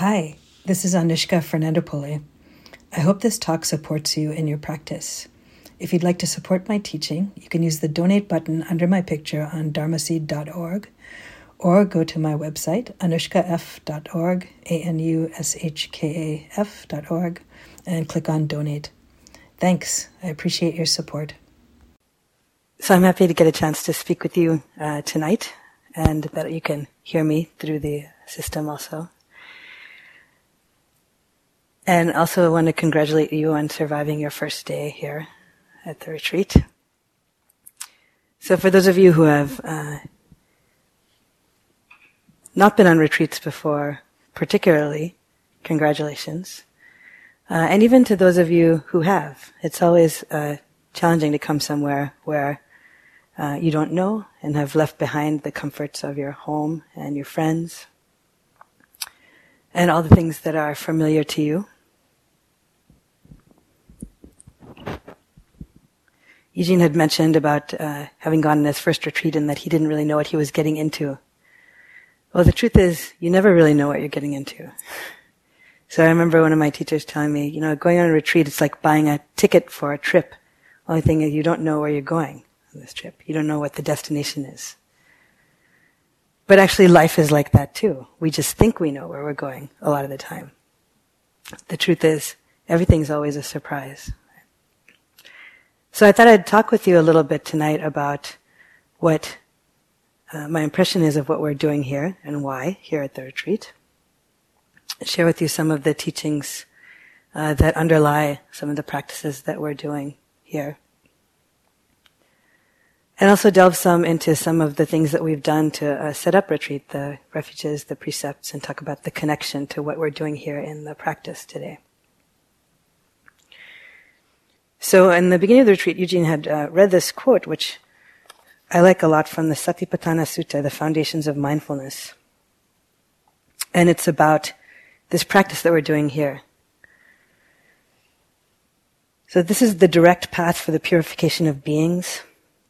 Hi, this is Anushka Fernandopulle. I hope this talk supports you in your practice. If you'd like to support my teaching, you can use the donate button under my picture on dharmaseed.org or go to my website, anushkaf.org, A N U S H K A F.org, and click on donate. Thanks. I appreciate your support. So I'm happy to get a chance to speak with you uh, tonight and that you can hear me through the system also. And also I want to congratulate you on surviving your first day here at the retreat. So for those of you who have uh, not been on retreats before, particularly, congratulations. Uh, and even to those of you who have, it's always uh, challenging to come somewhere where uh, you don't know and have left behind the comforts of your home and your friends and all the things that are familiar to you. Eugene had mentioned about uh, having gone on his first retreat and that he didn't really know what he was getting into. Well, the truth is, you never really know what you're getting into. So I remember one of my teachers telling me, you know, going on a retreat, it's like buying a ticket for a trip. Only thing is you don't know where you're going on this trip. You don't know what the destination is. But actually life is like that too. We just think we know where we're going a lot of the time. The truth is, everything's always a surprise. So I thought I'd talk with you a little bit tonight about what uh, my impression is of what we're doing here and why here at the retreat. Share with you some of the teachings uh, that underlie some of the practices that we're doing here. And also delve some into some of the things that we've done to uh, set up retreat, the refuges, the precepts, and talk about the connection to what we're doing here in the practice today. So in the beginning of the retreat, Eugene had uh, read this quote, which I like a lot from the Satipatthana Sutta, the Foundations of Mindfulness. And it's about this practice that we're doing here. So this is the direct path for the purification of beings,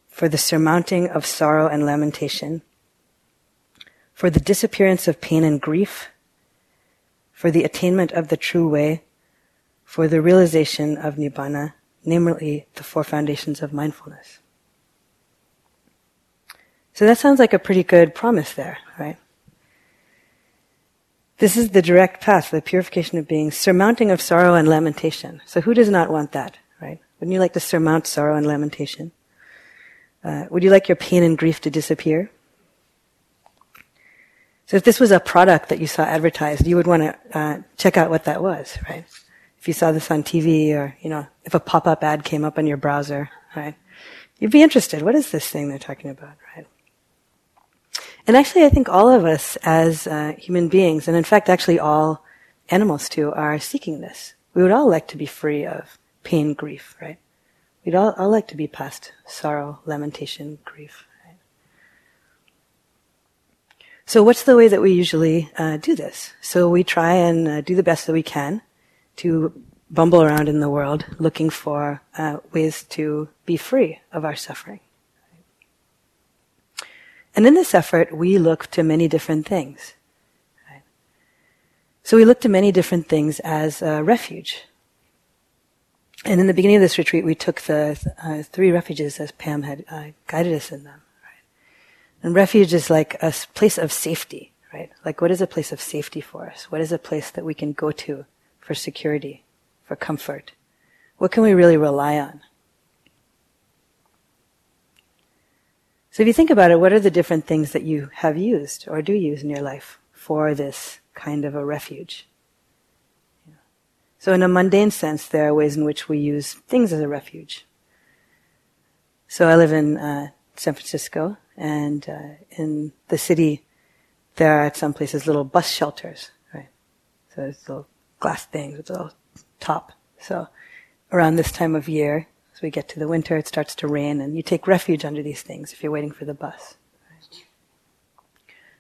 for the surmounting of sorrow and lamentation, for the disappearance of pain and grief, for the attainment of the true way, for the realization of nibbana, namely the four foundations of mindfulness. So that sounds like a pretty good promise there, right? This is the direct path the purification of beings, surmounting of sorrow and lamentation. So who does not want that, right? Wouldn't you like to surmount sorrow and lamentation? Uh, would you like your pain and grief to disappear? So if this was a product that you saw advertised, you would want to uh, check out what that was, right? If you saw this on TV or, you know, if a pop-up ad came up on your browser, right? You'd be interested. What is this thing they're talking about, right? And actually, I think all of us as uh, human beings, and in fact, actually all animals too, are seeking this. We would all like to be free of pain, grief, right? We'd all, all like to be past sorrow, lamentation, grief. Right? So what's the way that we usually uh, do this? So we try and uh, do the best that we can to bumble around in the world looking for uh, ways to be free of our suffering. And in this effort, we look to many different things. So we look to many different things as a refuge. And in the beginning of this retreat, we took the uh, three refuges as Pam had uh, guided us in them. Right? And refuge is like a place of safety, right? Like what is a place of safety for us? What is a place that we can go to for security, for comfort? What can we really rely on? So if you think about it, what are the different things that you have used or do use in your life for this kind of a refuge? So in a mundane sense, there are ways in which we use things as a refuge. So I live in uh, San Francisco, and uh, in the city, there are at some places little bus shelters, right? So there's little glass things with a top. So around this time of year, as we get to the winter, it starts to rain, and you take refuge under these things if you're waiting for the bus.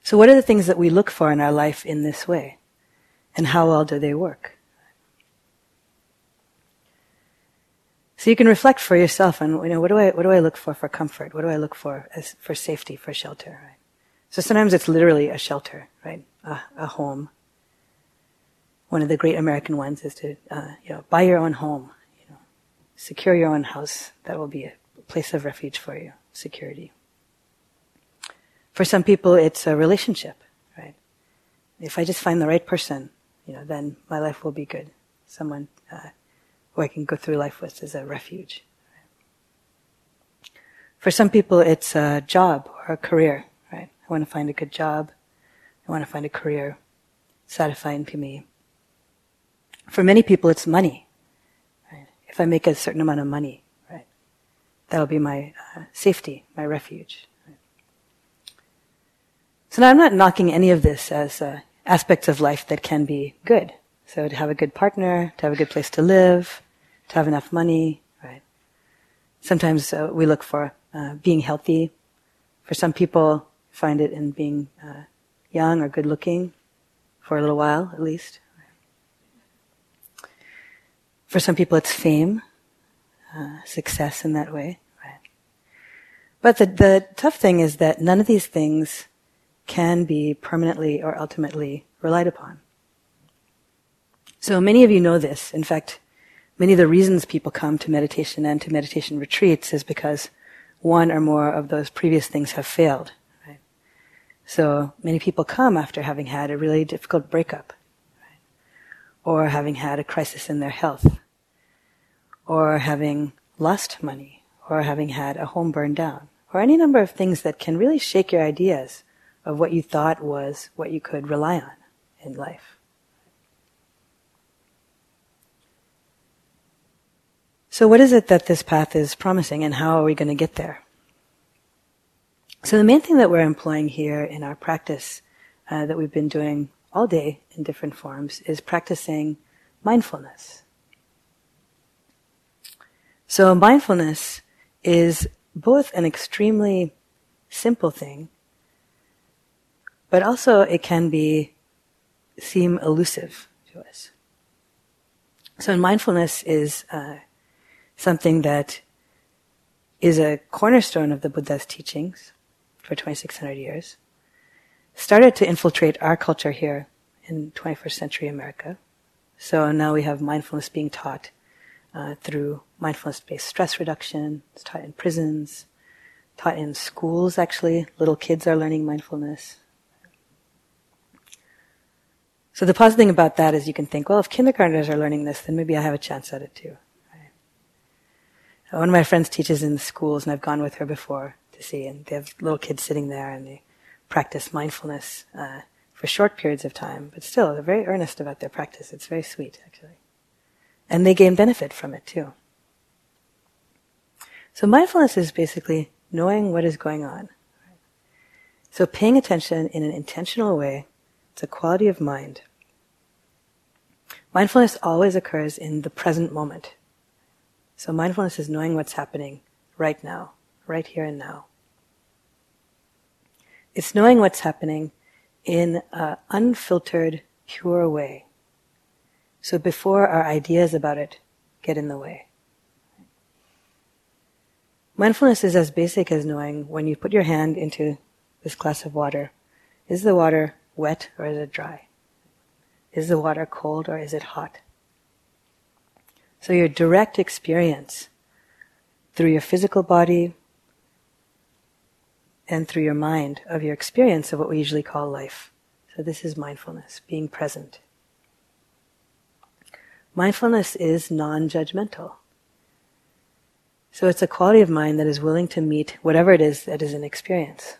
So, what are the things that we look for in our life in this way? And how well do they work? So you can reflect for yourself on, you know, what do I, what do I look for for comfort? What do I look for as, for safety, for shelter, right? So sometimes it's literally a shelter, right? A, a home, one of the great American ones is to, uh, you know, buy your own home, you know, secure your own house. That will be a place of refuge for you, security. For some people, it's a relationship, right? If I just find the right person, you know, then my life will be good. Someone uh, who I can go through life with as a refuge. For some people, it's a job or a career, right? I want to find a good job. I want to find a career satisfying to me. For many people, it's money. Right? If I make a certain amount of money, right, that'll be my uh, safety, my refuge. Right? So now I'm not knocking any of this as uh, aspects of life that can be good. So to have a good partner, to have a good place to live, to have enough money, right? Sometimes uh, we look for uh, being healthy. For some people, find it in being uh, young or good looking for a little while, at least. For some people, it's fame, uh, success in that way. Right? But the, the tough thing is that none of these things can be permanently or ultimately relied upon. So many of you know this. In fact, many of the reasons people come to meditation and to meditation retreats is because one or more of those previous things have failed. Right? So many people come after having had a really difficult breakup, right? or having had a crisis in their health, or having lost money, or having had a home burned down, or any number of things that can really shake your ideas of what you thought was what you could rely on in life. So, what is it that this path is promising, and how are we going to get there? So, the main thing that we're employing here in our practice uh, that we've been doing all day in different forms is practicing mindfulness. So, mindfulness is both an extremely simple thing, but also it can be seem elusive to us. So, mindfulness is uh, something that is a cornerstone of the Buddha's teachings for 2600 years, started to infiltrate our culture here in 21st century America. So now we have mindfulness being taught uh, through mindfulness-based stress reduction. It's taught in prisons, taught in schools actually. Little kids are learning mindfulness. So the positive thing about that is you can think, well, if kindergartners are learning this, then maybe I have a chance at it too. One of my friends teaches in the schools, and I've gone with her before to see, and they have little kids sitting there, and they practice mindfulness uh, for short periods of time, but still, they're very earnest about their practice. It's very sweet, actually. And they gain benefit from it, too. So mindfulness is basically knowing what is going on. So paying attention in an intentional way, it's a quality of mind. Mindfulness always occurs in the present moment. So mindfulness is knowing what's happening right now, right here and now. It's knowing what's happening in an unfiltered, pure way. So before our ideas about it get in the way. Mindfulness is as basic as knowing when you put your hand into this glass of water, is the water wet or is it dry? Is the water cold or is it hot? So your direct experience through your physical body and through your mind of your experience of what we usually call life. So this is mindfulness, being present. Mindfulness is non-judgmental. So it's a quality of mind that is willing to meet whatever it is that is an experience.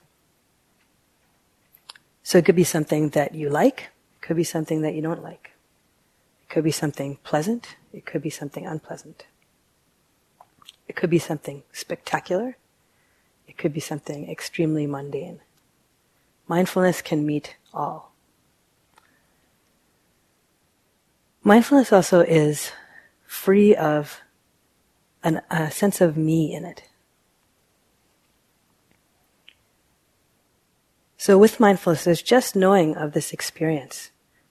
So it could be something that you like, it could be something that you don't like. It could be something pleasant, it could be something unpleasant. It could be something spectacular. It could be something extremely mundane. Mindfulness can meet all. Mindfulness also is free of an, a sense of me in it. So with mindfulness, there's just knowing of this experience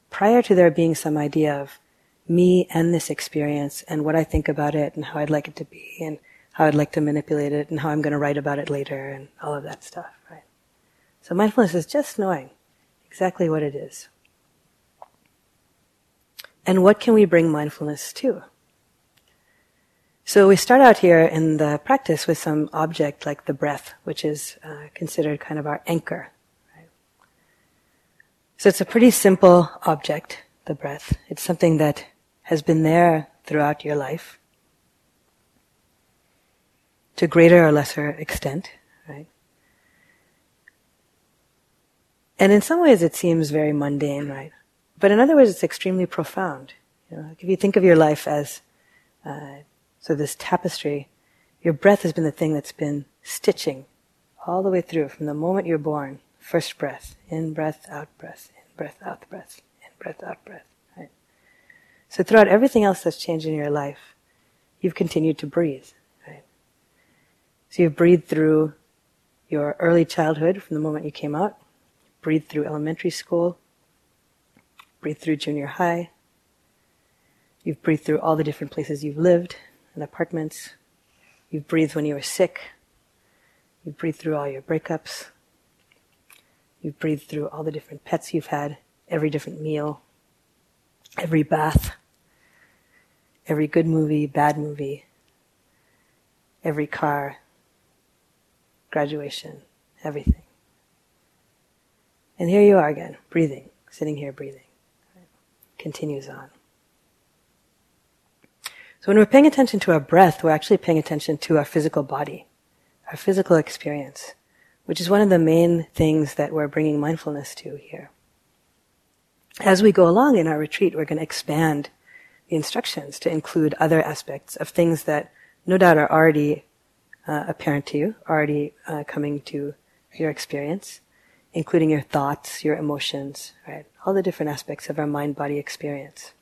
prior to there being some idea of me and this experience and what I think about it and how I'd like it to be and how I'd like to manipulate it and how I'm going to write about it later and all of that stuff, right? So mindfulness is just knowing exactly what it is. And what can we bring mindfulness to? So we start out here in the practice with some object like the breath, which is uh, considered kind of our anchor. Right? So it's a pretty simple object, the breath. It's something that has been there throughout your life to greater or lesser extent, right? And in some ways it seems very mundane, right? But in other ways it's extremely profound. You know, if you think of your life as uh, so this tapestry, your breath has been the thing that's been stitching all the way through from the moment you're born. First breath, in breath, out breath, in breath, out breath, in breath, out breath. Right? So throughout everything else that's changed in your life, you've continued to breathe. Right? So you've breathed through your early childhood from the moment you came out, breathed through elementary school, breathed through junior high, you've breathed through all the different places you've lived, in apartments. You've breathed when you were sick. You've breathed through all your breakups. You've breathed through all the different pets you've had, every different meal, every bath, every good movie, bad movie, every car, graduation, everything. And here you are again, breathing, sitting here breathing. Continues on. So when we're paying attention to our breath, we're actually paying attention to our physical body, our physical experience, which is one of the main things that we're bringing mindfulness to here. As we go along in our retreat, we're going to expand the instructions to include other aspects of things that no doubt are already uh, apparent to you, already uh, coming to your experience, including your thoughts, your emotions, right? All the different aspects of our mind-body experience.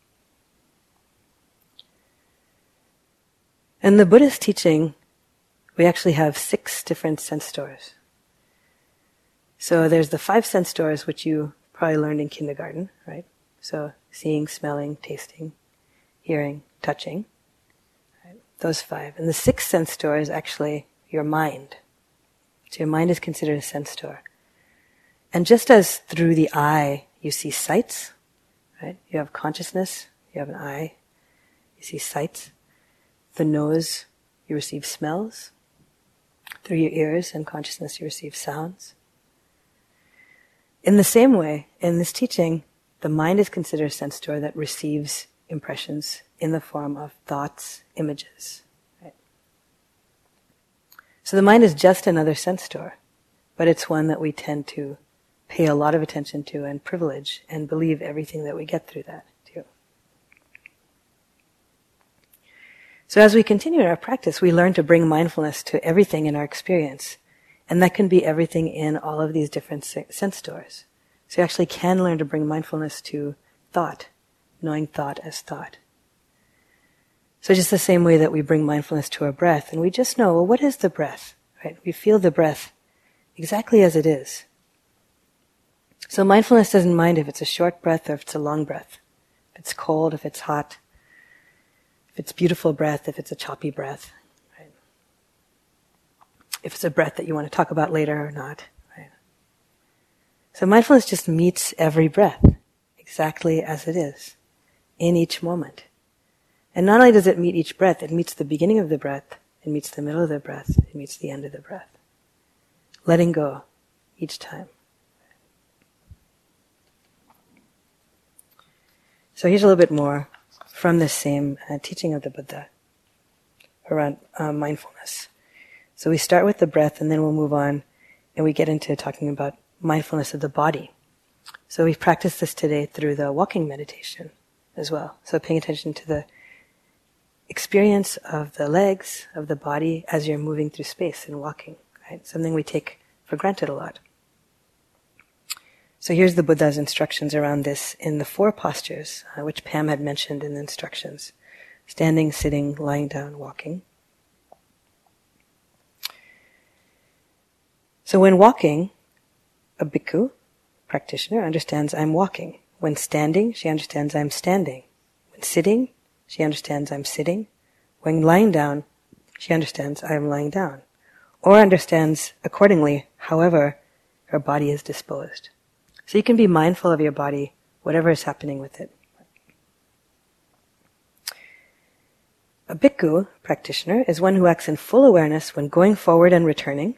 In the Buddhist teaching, we actually have six different sense doors. So there's the five sense doors, which you probably learned in kindergarten, right? So seeing, smelling, tasting, hearing, touching. Right? Those five. And the sixth sense door is actually your mind. So your mind is considered a sense door. And just as through the eye you see sights, right? You have consciousness, you have an eye, you see sights the nose, you receive smells. Through your ears and consciousness, you receive sounds. In the same way, in this teaching, the mind is considered a sense door that receives impressions in the form of thoughts, images. Right? So the mind is just another sense door, but it's one that we tend to pay a lot of attention to and privilege and believe everything that we get through that. Too. So as we continue in our practice, we learn to bring mindfulness to everything in our experience. And that can be everything in all of these different sense doors. So you actually can learn to bring mindfulness to thought, knowing thought as thought. So just the same way that we bring mindfulness to our breath, and we just know, well, what is the breath? Right? We feel the breath exactly as it is. So mindfulness doesn't mind if it's a short breath or if it's a long breath, if it's cold, if it's hot, if it's beautiful breath, if it's a choppy breath, right? If it's a breath that you want to talk about later or not, right? So mindfulness just meets every breath exactly as it is in each moment. And not only does it meet each breath, it meets the beginning of the breath, it meets the middle of the breath, it meets the end of the breath. Letting go each time. So here's a little bit more from the same uh, teaching of the Buddha around uh, mindfulness. So we start with the breath and then we'll move on and we get into talking about mindfulness of the body. So we've practiced this today through the walking meditation as well. So paying attention to the experience of the legs, of the body as you're moving through space and walking, right? Something we take for granted a lot. So here's the Buddha's instructions around this in the four postures, uh, which Pam had mentioned in the instructions standing, sitting, lying down, walking. So when walking, a bhikkhu, practitioner, understands I'm walking. When standing, she understands I'm standing. When sitting, she understands I'm sitting. When lying down, she understands I am lying down. Or understands accordingly, however her body is disposed. So you can be mindful of your body, whatever is happening with it. A bhikkhu practitioner is one who acts in full awareness when going forward and returning,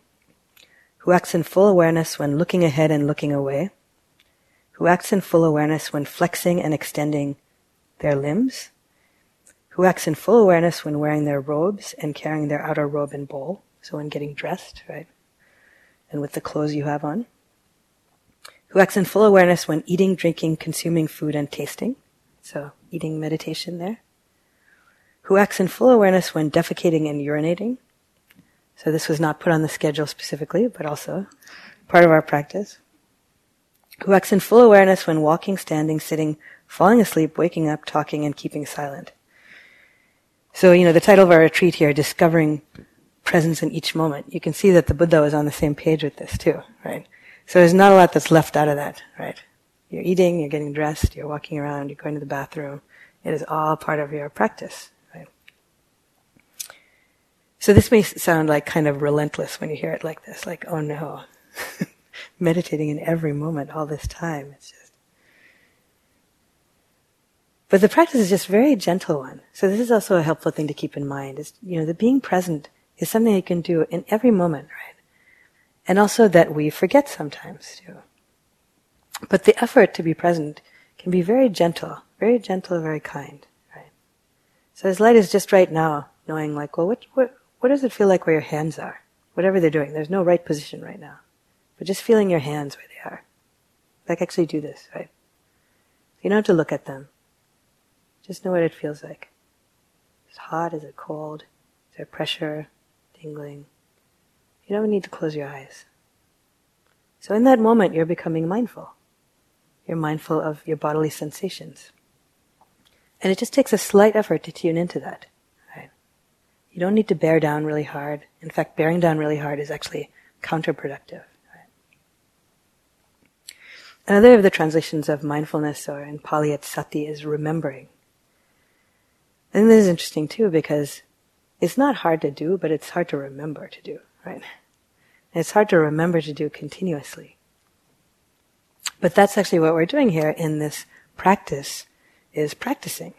who acts in full awareness when looking ahead and looking away, who acts in full awareness when flexing and extending their limbs, who acts in full awareness when wearing their robes and carrying their outer robe and bowl, so when getting dressed, right? And with the clothes you have on, who acts in full awareness when eating, drinking, consuming food, and tasting, so eating meditation there who acts in full awareness when defecating and urinating. So this was not put on the schedule specifically, but also part of our practice. Who acts in full awareness when walking, standing, sitting, falling asleep, waking up, talking, and keeping silent. So, you know, the title of our retreat here, Discovering Presence in Each Moment. You can see that the Buddha was on the same page with this too, right? So there's not a lot that's left out of that, right? You're eating, you're getting dressed, you're walking around, you're going to the bathroom. It is all part of your practice. Right? So this may sound like kind of relentless when you hear it like this, like, oh no, meditating in every moment all this time. It's just. But the practice is just very gentle one. So this is also a helpful thing to keep in mind. Is you know the being present is something you can do in every moment, right? And also that we forget sometimes too. But the effort to be present can be very gentle, very gentle, very kind, right? So as light is just right now, knowing like, well, what, what, what does it feel like where your hands are? Whatever they're doing. There's no right position right now. But just feeling your hands where they are. Like actually do this, right? You don't have to look at them. Just know what it feels like. Is it hot? Is it cold? Is there pressure? Tingling? You don't need to close your eyes. So in that moment, you're becoming mindful. You're mindful of your bodily sensations. And it just takes a slight effort to tune into that. You don't need to bear down really hard. In fact, bearing down really hard is actually counterproductive. Right? Another of the translations of mindfulness, or in Pali it's sati, is remembering. And this is interesting too because it's not hard to do, but it's hard to remember to do, right? And it's hard to remember to do continuously. But that's actually what we're doing here in this practice, is practicing.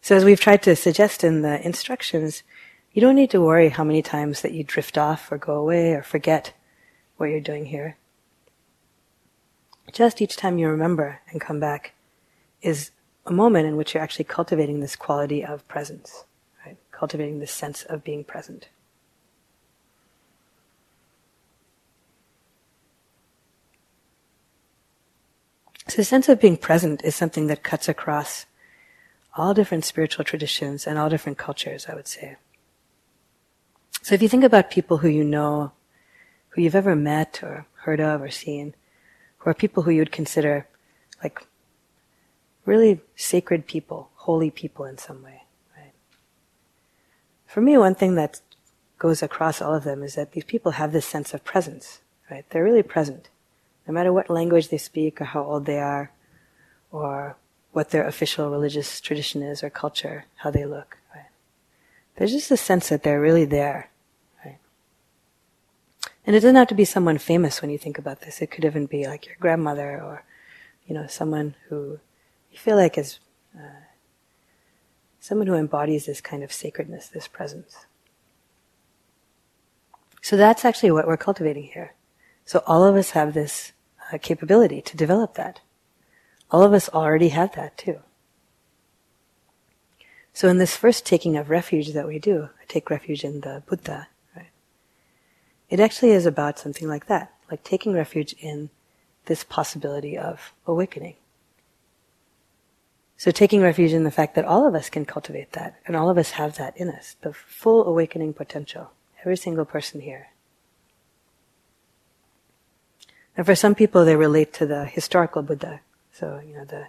So as we've tried to suggest in the instructions, you don't need to worry how many times that you drift off or go away or forget what you're doing here. Just each time you remember and come back is a moment in which you're actually cultivating this quality of presence? Cultivating this sense of being present. So the sense of being present is something that cuts across all different spiritual traditions and all different cultures, I would say. So if you think about people who you know, who you've ever met or heard of or seen, who are people who you would consider like really sacred people, holy people in some way? For me, one thing that goes across all of them is that these people have this sense of presence, right? They're really present. No matter what language they speak or how old they are, or what their official religious tradition is or culture, how they look. Right? There's just a sense that they're really there. Right? And it doesn't have to be someone famous when you think about this. It could even be like your grandmother or, you know, someone who you feel like is someone who embodies this kind of sacredness, this presence. So that's actually what we're cultivating here. So all of us have this uh, capability to develop that. All of us already have that too. So in this first taking of refuge that we do, I take refuge in the Buddha, right? It actually is about something like that, like taking refuge in this possibility of awakening. So taking refuge in the fact that all of us can cultivate that, and all of us have that in us, the full awakening potential. Every single person here. And for some people, they relate to the historical Buddha, so, you know, the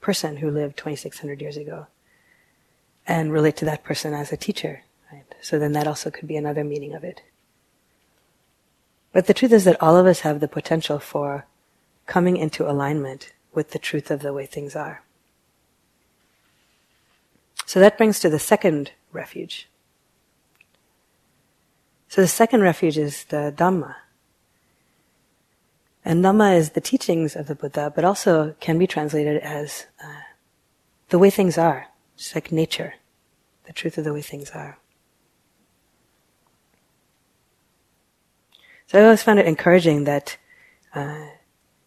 person who lived 2600 years ago and relate to that person as a teacher, right? So then that also could be another meaning of it. But the truth is that all of us have the potential for coming into alignment with the truth of the way things are. So that brings to the second refuge. So the second refuge is the Dhamma. And Dhamma is the teachings of the Buddha, but also can be translated as uh, the way things are, just like nature, the truth of the way things are. So I always found it encouraging that uh,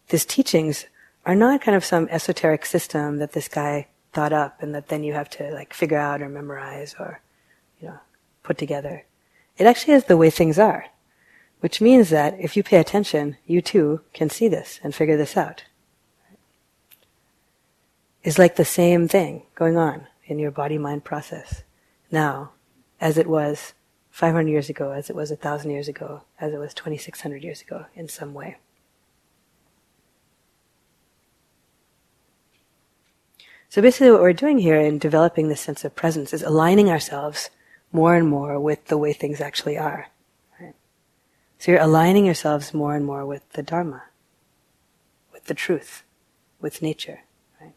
these teachings are not kind of some esoteric system that this guy thought up and that then you have to like figure out or memorize or, you know, put together. It actually is the way things are, which means that if you pay attention, you too can see this and figure this out. It's like the same thing going on in your body-mind process now as it was 500 years ago, as it was 1,000 years ago, as it was 2,600 years ago in some way. So basically what we're doing here in developing this sense of presence is aligning ourselves more and more with the way things actually are. Right? So you're aligning yourselves more and more with the Dharma, with the truth, with nature. Right?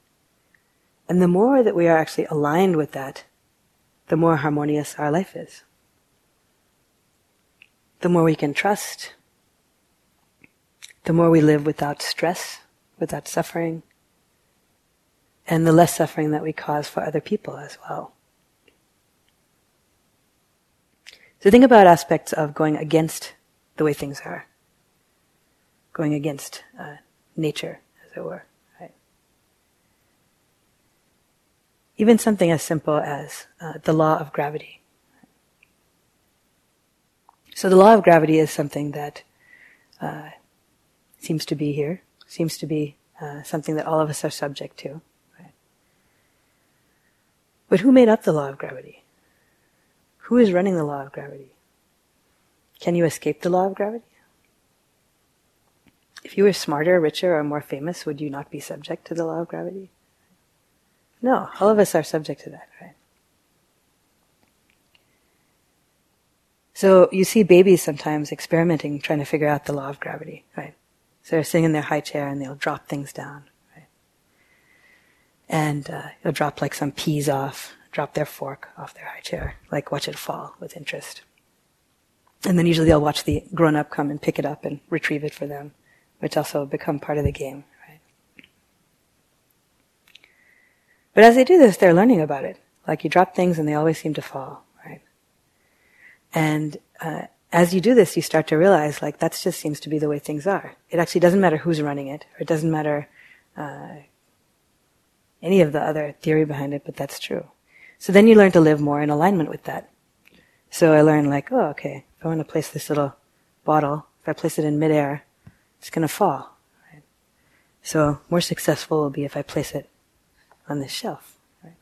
And the more that we are actually aligned with that, the more harmonious our life is. The more we can trust, the more we live without stress, without suffering, and the less suffering that we cause for other people as well. So think about aspects of going against the way things are, going against uh, nature, as it were. Right? Even something as simple as uh, the law of gravity. So the law of gravity is something that uh, seems to be here, seems to be uh, something that all of us are subject to. But who made up the law of gravity? Who is running the law of gravity? Can you escape the law of gravity? If you were smarter, richer, or more famous, would you not be subject to the law of gravity? No, all of us are subject to that, right? So you see babies sometimes experimenting, trying to figure out the law of gravity, right? So they're sitting in their high chair and they'll drop things down and uh, will drop like some peas off, drop their fork off their high chair, like watch it fall with interest. And then usually they'll watch the grown up come and pick it up and retrieve it for them, which also become part of the game, right? But as they do this, they're learning about it. Like you drop things and they always seem to fall, right? And uh, as you do this, you start to realize like that just seems to be the way things are. It actually doesn't matter who's running it, or it doesn't matter uh, any of the other theory behind it, but that's true. So then you learn to live more in alignment with that. So I learned like, oh, okay, if I want to place this little bottle, if I place it in midair, it's going to fall. Right? So more successful will be if I place it on this shelf. Right?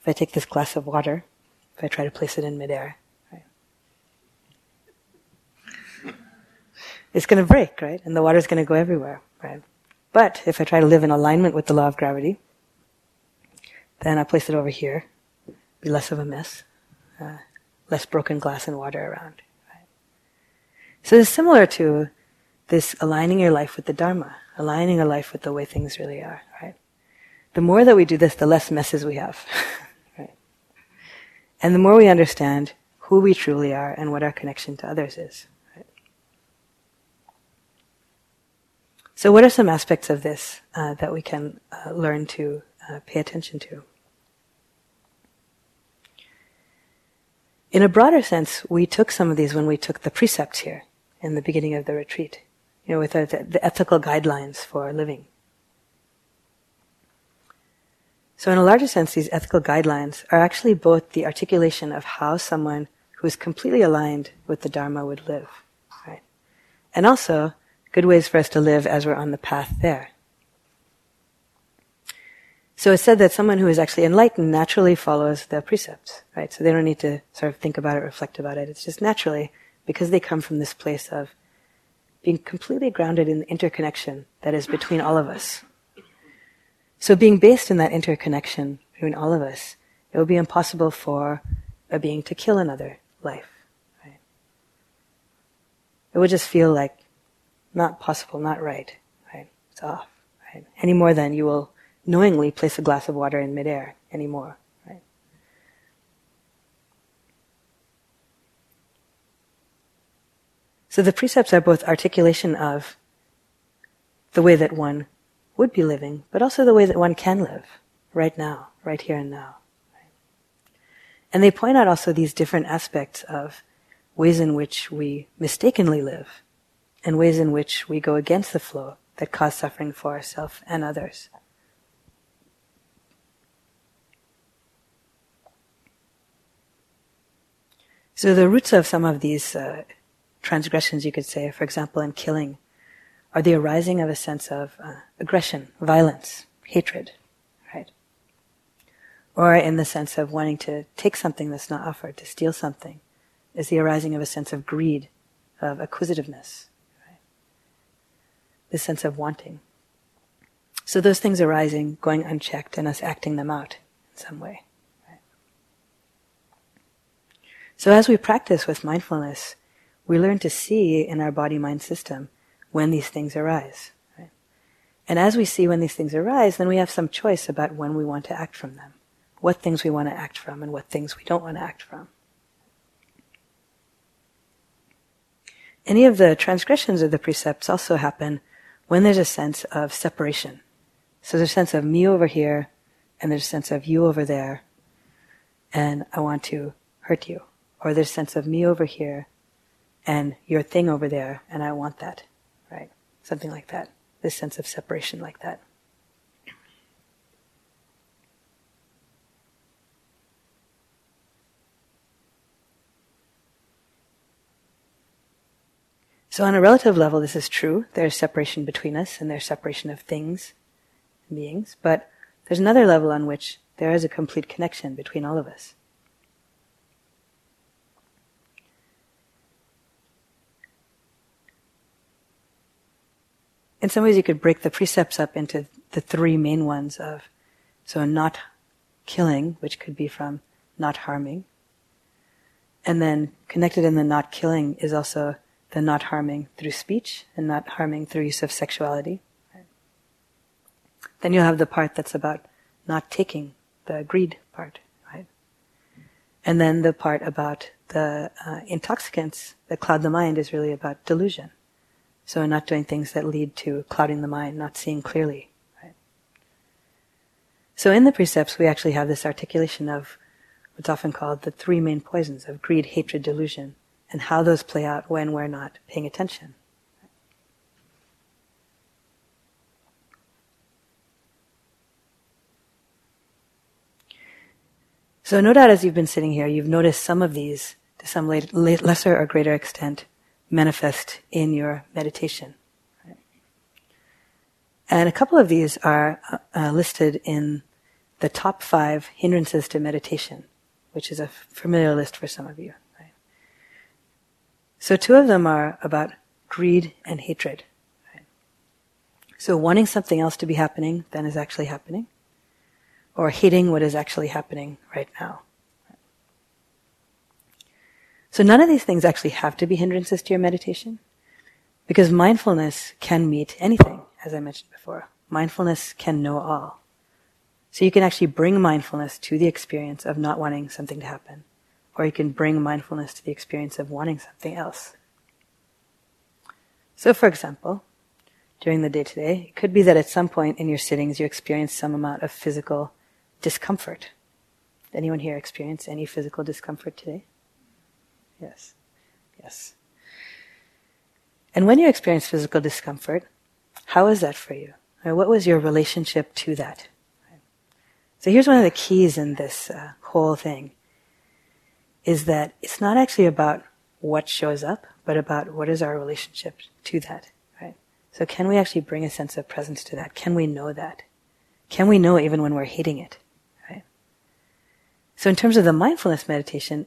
If I take this glass of water, if I try to place it in midair, right? it's going to break, right? And the water's going to go everywhere, right? But if I try to live in alignment with the law of gravity, then I place it over here, be less of a mess, uh, less broken glass and water around. Right? So it's similar to this aligning your life with the Dharma, aligning your life with the way things really are, right? The more that we do this, the less messes we have, right? And the more we understand who we truly are and what our connection to others is. So, what are some aspects of this uh, that we can uh, learn to uh, pay attention to? In a broader sense, we took some of these when we took the precepts here in the beginning of the retreat, you know, with the, the ethical guidelines for living. So, in a larger sense, these ethical guidelines are actually both the articulation of how someone who is completely aligned with the Dharma would live, right? And also good ways for us to live as we're on the path there. So it's said that someone who is actually enlightened naturally follows the precepts, right? So they don't need to sort of think about it, reflect about it. It's just naturally because they come from this place of being completely grounded in the interconnection that is between all of us. So being based in that interconnection between all of us, it would be impossible for a being to kill another life. Right? It would just feel like not possible, not right, right? It's off, right? Any more than you will knowingly place a glass of water in midair anymore, right? So the precepts are both articulation of the way that one would be living, but also the way that one can live, right now, right here and now. And they point out also these different aspects of ways in which we mistakenly live and ways in which we go against the flow that cause suffering for ourselves and others. So the roots of some of these uh, transgressions, you could say, for example, in killing, are the arising of a sense of uh, aggression, violence, hatred, right? Or in the sense of wanting to take something that's not offered, to steal something, is the arising of a sense of greed, of acquisitiveness? This sense of wanting. So those things arising, going unchecked, and us acting them out in some way. So as we practice with mindfulness, we learn to see in our body mind system when these things arise. Right? And as we see when these things arise, then we have some choice about when we want to act from them, what things we want to act from and what things we don't want to act from. Any of the transgressions of the precepts also happen when there's a sense of separation. So there's a sense of me over here, and there's a sense of you over there, and I want to hurt you or there's a sense of me over here and your thing over there, and I want that, right? Something like that. This sense of separation like that. So, on a relative level, this is true. There's separation between us and there's separation of things and beings. But there's another level on which there is a complete connection between all of us. in some ways you could break the precepts up into the three main ones of so not killing, which could be from not harming. And then connected in the not killing is also the not harming through speech and not harming through use of sexuality. Then you'll have the part that's about not taking, the greed part, right? And then the part about the uh, intoxicants that cloud the mind is really about delusion. So not doing things that lead to clouding the mind, not seeing clearly. Right? So in the precepts, we actually have this articulation of what's often called the three main poisons of greed, hatred, delusion, and how those play out when we're not paying attention. So no doubt as you've been sitting here, you've noticed some of these to some lesser or greater extent manifest in your meditation. And a couple of these are uh, uh, listed in the top five hindrances to meditation, which is a familiar list for some of you. So two of them are about greed and hatred. So wanting something else to be happening than is actually happening, or hating what is actually happening right now. So none of these things actually have to be hindrances to your meditation because mindfulness can meet anything, as I mentioned before. Mindfulness can know all. So you can actually bring mindfulness to the experience of not wanting something to happen, or you can bring mindfulness to the experience of wanting something else. So for example, during the day today, it could be that at some point in your sittings you experience some amount of physical discomfort. Anyone here experience any physical discomfort today? Yes. Yes. And when you experience physical discomfort, how is that for you? What was your relationship to that? So here's one of the keys in this uh, whole thing is that it's not actually about what shows up, but about what is our relationship to that, right? So can we actually bring a sense of presence to that? Can we know that? Can we know even when we're hating it, right? So in terms of the mindfulness meditation,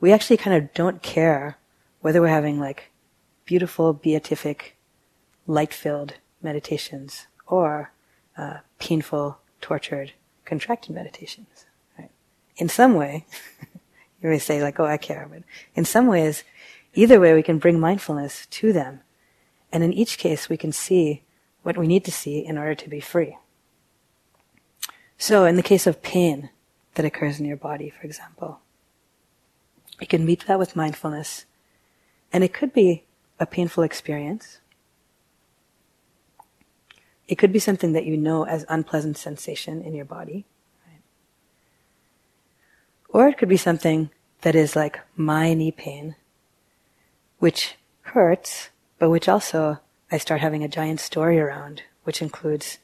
we actually kind of don't care whether we're having like beautiful, beatific, light filled meditations or uh, painful, tortured, contracted meditations. Right? In some way, you may say like, "Oh, I care," but in some ways, either way, we can bring mindfulness to them, and in each case, we can see what we need to see in order to be free. So, in the case of pain that occurs in your body, for example, you can meet that with mindfulness. And it could be a painful experience. It could be something that you know as unpleasant sensation in your body. Right? Or it could be something that is like my knee pain, which hurts, but which also I start having a giant story around, which includes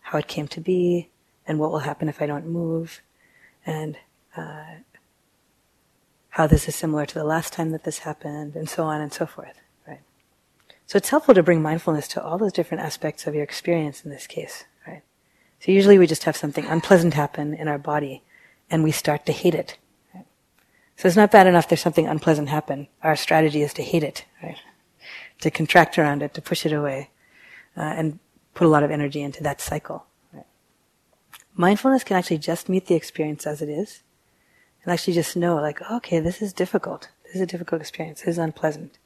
how it came to be and what will happen if I don't move and uh, how this is similar to the last time that this happened and so on and so forth. Right? So it's helpful to bring mindfulness to all those different aspects of your experience in this case. Right? So usually we just have something unpleasant happen in our body and we start to hate it. So it's not bad enough there's something unpleasant happen. Our strategy is to hate it, right? To contract around it, to push it away, uh, and put a lot of energy into that cycle. Right? Mindfulness can actually just meet the experience as it is, and actually just know, like, okay, this is difficult. This is a difficult experience. This is unpleasant,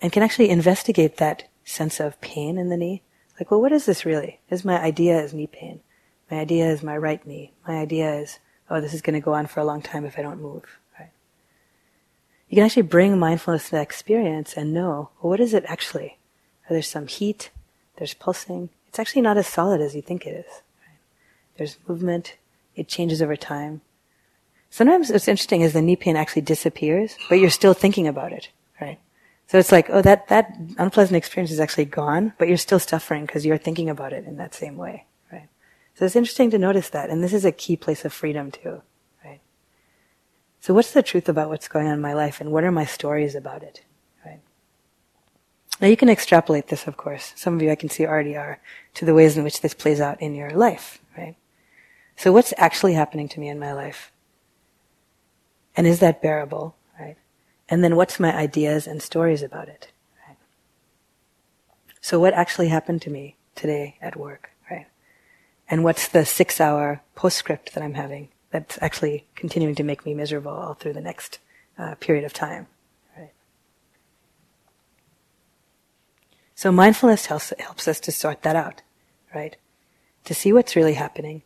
and can actually investigate that sense of pain in the knee. Like, well, what is this really? Is my idea is knee pain? My idea is my right knee. My idea is, oh, this is going to go on for a long time if I don't move. You can actually bring mindfulness to that experience and know, well, what is it actually? Are there some heat? There's pulsing. It's actually not as solid as you think it is. Right? There's movement. It changes over time. Sometimes what's interesting is the knee pain actually disappears, but you're still thinking about it, right? So it's like, oh, that, that unpleasant experience is actually gone, but you're still suffering because you're thinking about it in that same way, right? So it's interesting to notice that, and this is a key place of freedom too? So what's the truth about what's going on in my life, and what are my stories about it? Right? Now you can extrapolate this, of course. Some of you I can see already are to the ways in which this plays out in your life, right? So what's actually happening to me in my life? And is that bearable, right? And then what's my ideas and stories about it, right? So what actually happened to me today at work, right? And what's the six hour postscript that I'm having that's actually continuing to make me miserable all through the next uh, period of time? So mindfulness helps, helps us to sort that out, right? To see what's really happening.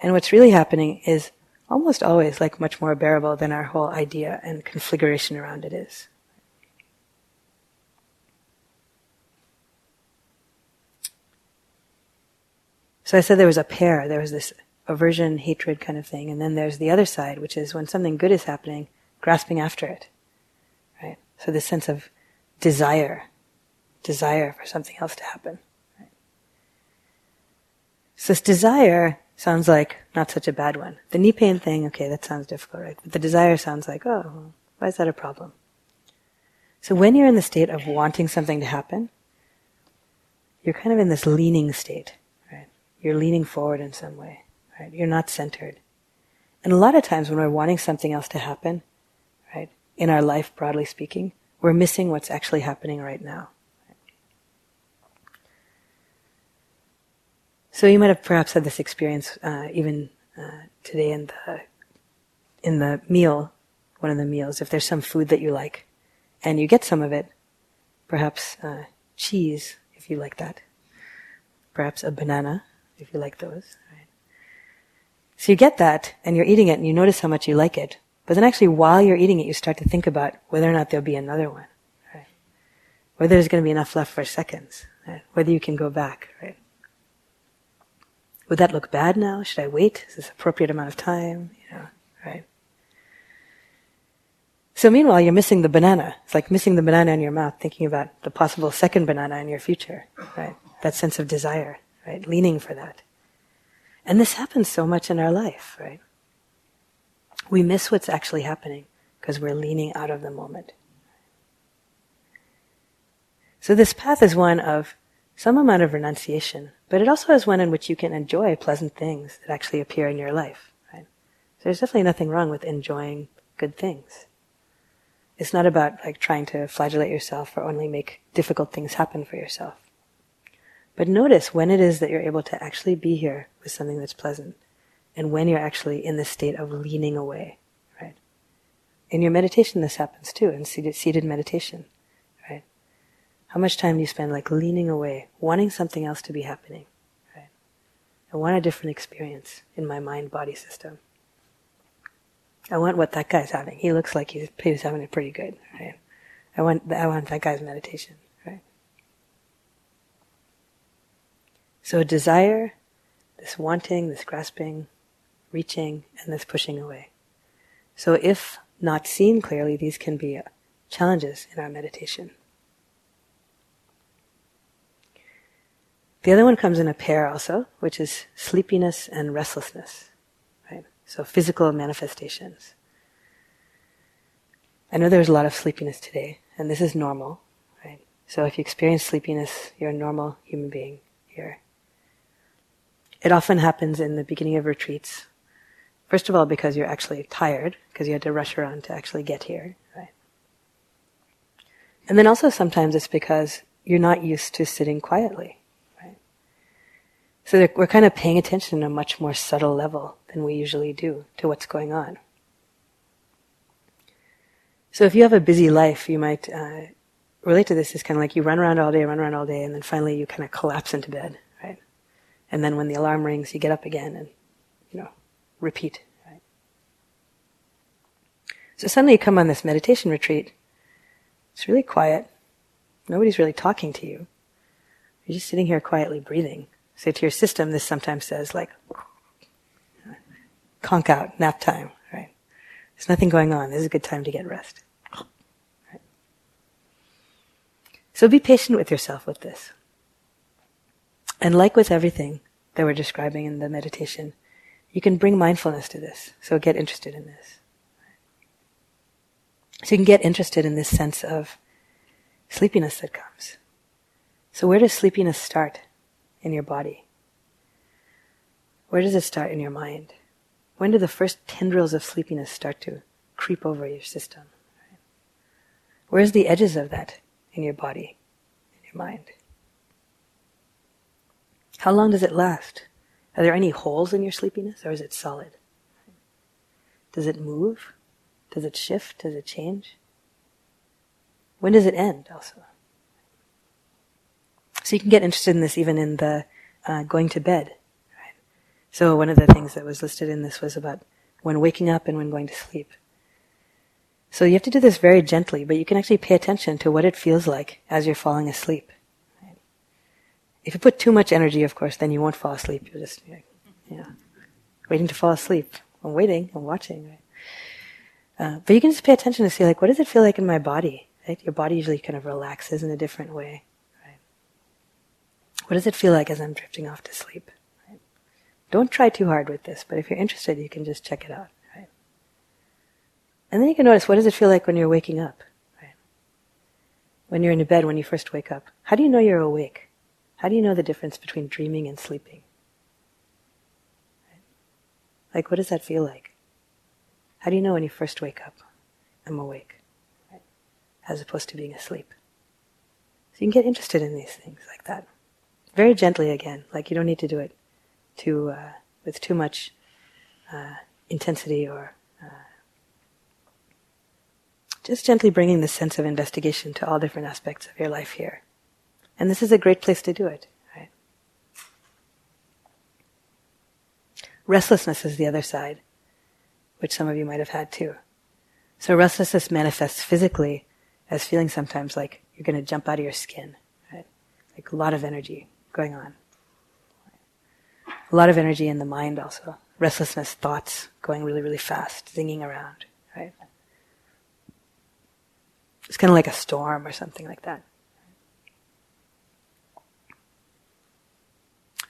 And what's really happening is almost always like much more bearable than our whole idea and configuration around it is. So I said there was a pair. There was this aversion, hatred kind of thing. And then there's the other side, which is when something good is happening, grasping after it. Right? So this sense of desire desire for something else to happen. Right? So this desire sounds like not such a bad one. The knee pain thing, okay, that sounds difficult, right? But the desire sounds like, oh, why is that a problem? So when you're in the state of wanting something to happen, you're kind of in this leaning state, right? You're leaning forward in some way, right? You're not centered. And a lot of times when we're wanting something else to happen, right, in our life, broadly speaking, we're missing what's actually happening right now. So you might have perhaps had this experience uh, even uh, today in the in the meal, one of the meals. If there's some food that you like, and you get some of it, perhaps uh, cheese if you like that, perhaps a banana if you like those. So you get that, and you're eating it, and you notice how much you like it. But then actually, while you're eating it, you start to think about whether or not there'll be another one, right? Whether there's going to be enough left for seconds, right? whether you can go back, right? Would that look bad now? Should I wait? Is this appropriate amount of time? You know, right? So meanwhile, you're missing the banana. It's like missing the banana in your mouth, thinking about the possible second banana in your future, right? That sense of desire, right? Leaning for that. And this happens so much in our life, right? We miss what's actually happening because we're leaning out of the moment. So this path is one of some amount of renunciation, but it also is one in which you can enjoy pleasant things that actually appear in your life. Right? So there's definitely nothing wrong with enjoying good things. It's not about like trying to flagellate yourself or only make difficult things happen for yourself. But notice when it is that you're able to actually be here with something that's pleasant, and when you're actually in the state of leaning away, right? In your meditation, this happens too, in seated, seated meditation. Right? How much time do you spend like leaning away, wanting something else to be happening? Right? I want a different experience in my mind body system. I want what that guy's having. He looks like he's, he's having it pretty good, right? I want, I want that guy's meditation, right? So desire, this wanting, this grasping, reaching, and this pushing away. So if not seen clearly, these can be uh, challenges in our meditation. The other one comes in a pair also, which is sleepiness and restlessness. Right? So physical manifestations. I know there's a lot of sleepiness today, and this is normal, right? So if you experience sleepiness, you're a normal human being. It often happens in the beginning of retreats. First of all, because you're actually tired, because you had to rush around to actually get here, right? And then also sometimes it's because you're not used to sitting quietly. Right? So we're kind of paying attention on a much more subtle level than we usually do to what's going on. So if you have a busy life, you might uh, relate to this as kind of like you run around all day, run around all day, and then finally you kind of collapse into bed? And then when the alarm rings, you get up again and, you know, repeat, right? So suddenly you come on this meditation retreat. It's really quiet. Nobody's really talking to you. You're just sitting here quietly breathing. So to your system, this sometimes says like, conk out, nap time, right? There's nothing going on. This is a good time to get rest. So be patient with yourself with this. And like with everything that we're describing in the meditation, you can bring mindfulness to this. So get interested in this. So you can get interested in this sense of sleepiness that comes. So where does sleepiness start? in your body? Where does it start in your mind? When do the first tendrils of sleepiness start to creep over your system? Where's the edges of that in your body, in your mind? How long does it last? Are there any holes in your sleepiness or is it solid? Does it move? Does it shift? Does it change? When does it end also? So you can get interested in this even in the uh, going to bed. Right? So one of the things that was listed in this was about when waking up and when going to sleep. So you have to do this very gently, but you can actually pay attention to what it feels like as you're falling asleep. If you put too much energy, of course, then you won't fall asleep. You're just, you know, waiting to fall asleep. I'm waiting, I'm watching, right? Uh, but you can just pay attention to see, like, what does it feel like in my body? Right? Your body usually kind of relaxes in a different way. Right? What does it feel like as I'm drifting off to sleep? Right? Don't try too hard with this, but if you're interested, you can just check it out. Right? And then you can notice what does it feel like when you're waking up? Right? When you're in bed, when you first wake up. How do you know you're awake? How do you know the difference between dreaming and sleeping? Like, what does that feel like? How do you know when you first wake up, I'm awake, as opposed to being asleep? So you can get interested in these things like that very gently again. Like you don't need to do it too uh, with too much uh, intensity or uh, just gently bringing the sense of investigation to all different aspects of your life here. And this is a great place to do it. Right? Restlessness is the other side, which some of you might have had too. So restlessness manifests physically as feeling sometimes like you're going to jump out of your skin, right? Like a lot of energy, going on. A lot of energy in the mind also. Restlessness, thoughts going really, really fast, zinging around, right? It's kind of like a storm or something like that.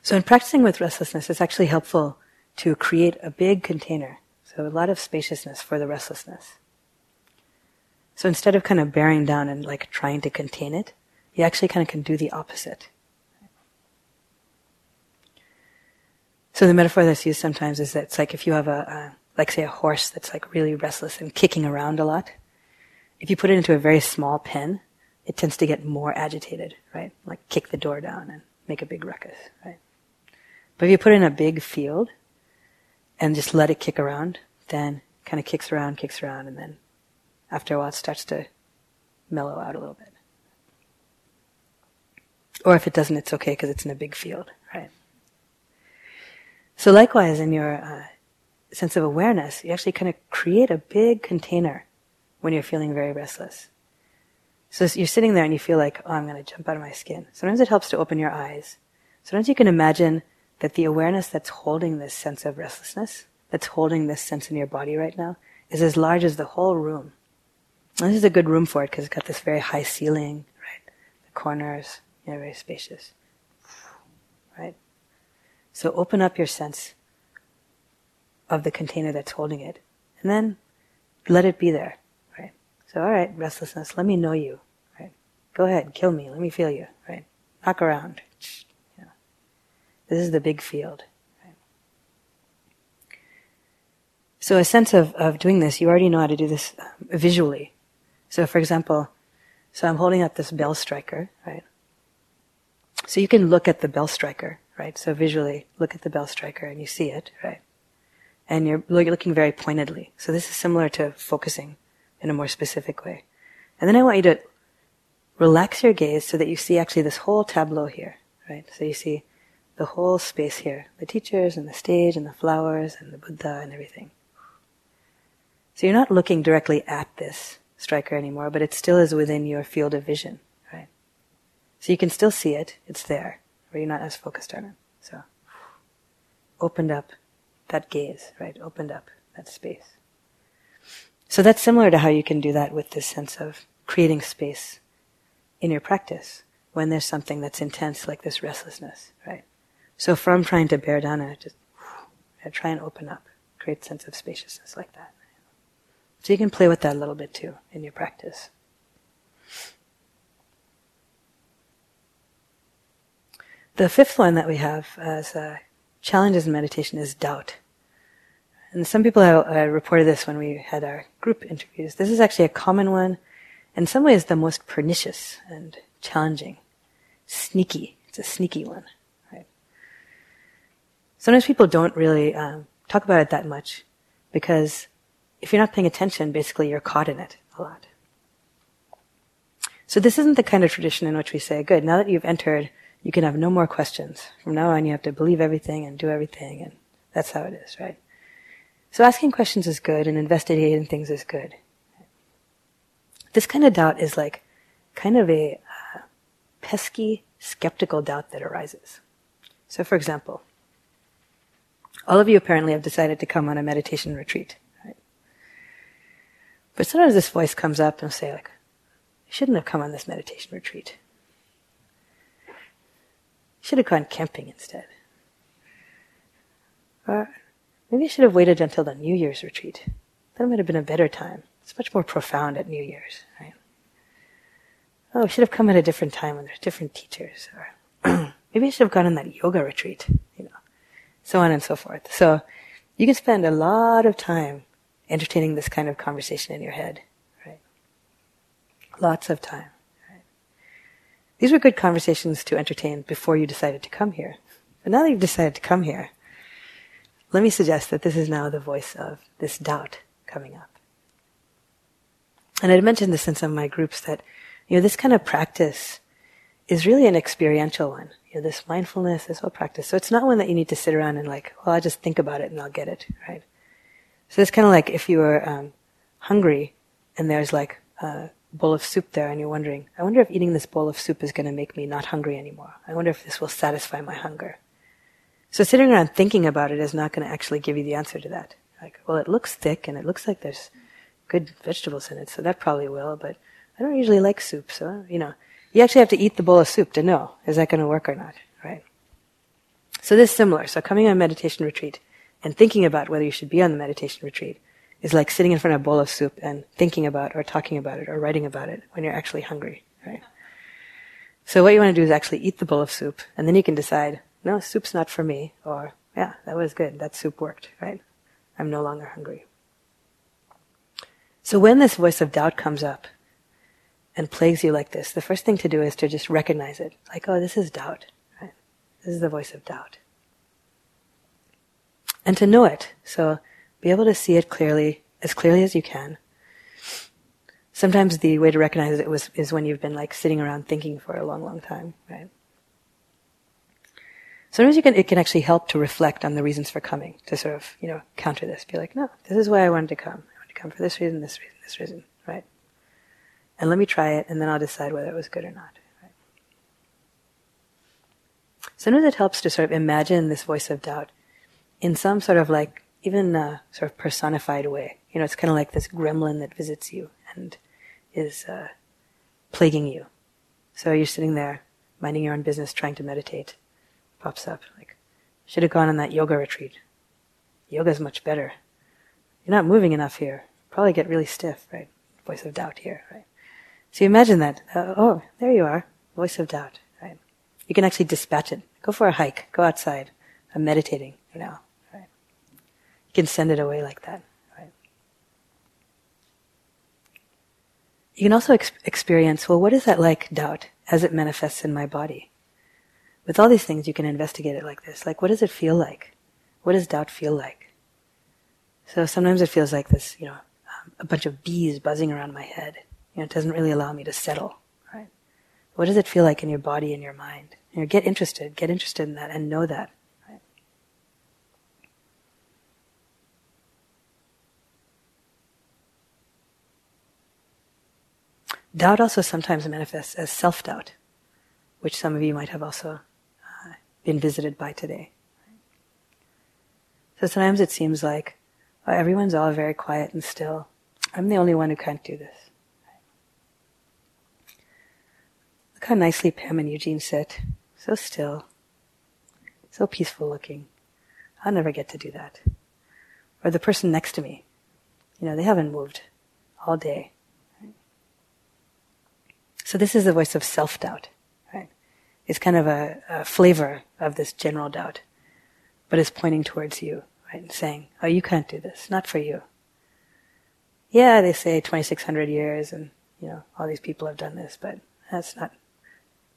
So in practicing with restlessness, it's actually helpful to create a big container. So a lot of spaciousness for the restlessness. So instead of kind of bearing down and like trying to contain it, you actually kind of can do the opposite. So the metaphor that's used sometimes is that it's like if you have a, a, like say a horse that's like really restless and kicking around a lot. If you put it into a very small pen, it tends to get more agitated, right? Like kick the door down and make a big ruckus, right? But if you put it in a big field and just let it kick around, then kind of kicks around, kicks around, and then after a while it starts to mellow out a little bit. Or if it doesn't, it's okay because it's in a big field, right? So likewise, in your uh, sense of awareness, you actually kind of create a big container when you're feeling very restless. So you're sitting there and you feel like, oh, I'm going to jump out of my skin. Sometimes it helps to open your eyes. Sometimes you can imagine that the awareness that's holding this sense of restlessness, that's holding this sense in your body right now, is as large as the whole room. And this is a good room for it because it's got this very high ceiling, right? The corners, you know, very spacious. Right? So open up your sense of the container that's holding it. And then let it be there. Right? So alright, restlessness, let me know you. Right? Go ahead, kill me, let me feel you. Right? Knock around. This is the big field. So a sense of, of doing this, you already know how to do this um, visually. So for example, so I'm holding up this bell striker, right? So you can look at the bell striker, right? So visually look at the bell striker and you see it, right? And you're, you're looking very pointedly. So this is similar to focusing in a more specific way. And then I want you to relax your gaze so that you see actually this whole tableau here, right? So you see the whole space here, the teachers and the stage and the flowers and the Buddha and everything. So you're not looking directly at this striker anymore, but it still is within your field of vision, right? So you can still see it, it's there, but you're not as focused on it. So opened up that gaze, right? Opened up that space. So that's similar to how you can do that with this sense of creating space in your practice when there's something that's intense like this restlessness, right? So from trying to bear down it, just try and open up, create sense of spaciousness like that. So you can play with that a little bit too in your practice. The fifth one that we have as uh, challenges in meditation is doubt. And some people have uh, reported this when we had our group interviews. This is actually a common one, in some ways the most pernicious and challenging, sneaky. It's a sneaky one. Sometimes people don't really um, talk about it that much because if you're not paying attention, basically you're caught in it a lot. So this isn't the kind of tradition in which we say, good, now that you've entered, you can have no more questions. From now on, you have to believe everything and do everything, and that's how it is, right? So asking questions is good, and investigating things is good. This kind of doubt is like kind of a uh, pesky, skeptical doubt that arises. So, for example, all of you apparently have decided to come on a meditation retreat. Right? But sometimes this voice comes up and say like, you shouldn't have come on this meditation retreat. Should have gone camping instead. Or maybe you should have waited until the New Year's retreat. That might have been a better time. It's much more profound at New Year's, right? Oh, I should have come at a different time when there's different teachers. Or maybe I should have gone on that yoga retreat, you know, so on and so forth. So you can spend a lot of time entertaining this kind of conversation in your head, right? Lots of time. Right? These were good conversations to entertain before you decided to come here. But now that you've decided to come here, let me suggest that this is now the voice of this doubt coming up. And I'd mentioned this in some of my groups that, you know, this kind of practice is really an experiential one. You know, this mindfulness, this whole practice. So it's not one that you need to sit around and like, well, I'll just think about it and I'll get it, right? So it's kind of like if you were um, hungry and there's like a bowl of soup there and you're wondering, I wonder if eating this bowl of soup is going to make me not hungry anymore. I wonder if this will satisfy my hunger. So sitting around thinking about it is not going to actually give you the answer to that. Like, well, it looks thick and it looks like there's good vegetables in it, so that probably will, but I don't usually like soup, so, you know, you actually have to eat the bowl of soup to know, is that going to work or not, right? So this is similar. So coming on a meditation retreat, and thinking about whether you should be on the meditation retreat is like sitting in front of a bowl of soup and thinking about or talking about it or writing about it when you're actually hungry, right? So what you want to do is actually eat the bowl of soup and then you can decide, no, soup's not for me or, yeah, that was good. That soup worked, right? I'm no longer hungry. So when this voice of doubt comes up and plagues you like this, the first thing to do is to just recognize it. Like, oh, this is doubt, right? This is the voice of doubt and to know it. So be able to see it clearly, as clearly as you can. Sometimes the way to recognize it was, is when you've been like sitting around thinking for a long, long time, right? Sometimes you can, it can actually help to reflect on the reasons for coming, to sort of, you know, counter this. Be like, no, this is why I wanted to come. I wanted to come for this reason, this reason, this reason? And let me try it, and then I'll decide whether it was good or not. sometimes it helps to sort of imagine this voice of doubt in some sort of like, even a sort of personified way. You know, it's kind of like this gremlin that visits you and is uh, plaguing you. So you're sitting there, minding your own business, trying to meditate. Pops up, like, should have gone on that yoga retreat. Yoga's much better. You're not moving enough here. Probably get really stiff, right? Voice of doubt here, right? So you imagine that. Uh, oh, there you are. Voice of doubt, right? You can actually dispatch it. Go for a hike. Go outside. I'm meditating now, right? You can send it away like that, right? You can also ex- experience, well, what is that like, doubt, as it manifests in my body? With all these things, you can investigate it like this. Like, what does it feel like? What does doubt feel like? So sometimes it feels like this, you know, um, a bunch of bees buzzing around my head. You know, it doesn't really allow me to settle, right? What does it feel like in your body and your mind? You know, get interested, get interested in that and know that. Doubt also sometimes manifests as self-doubt, which some of you might have also uh, been visited by today. So sometimes it seems like oh, everyone's all very quiet and still. I'm the only one who can't do this. Look how nicely Pam and Eugene sit. So still. So peaceful looking. I'll never get to do that. Or the person next to me. You know, they haven't moved all day. So this is the voice of self-doubt, right? It's kind of a, a flavor of this general doubt, but it's pointing towards you right? And saying, oh, you can't do this, not for you. Yeah, they say 2,600 years and, you know, all these people have done this, but that's not,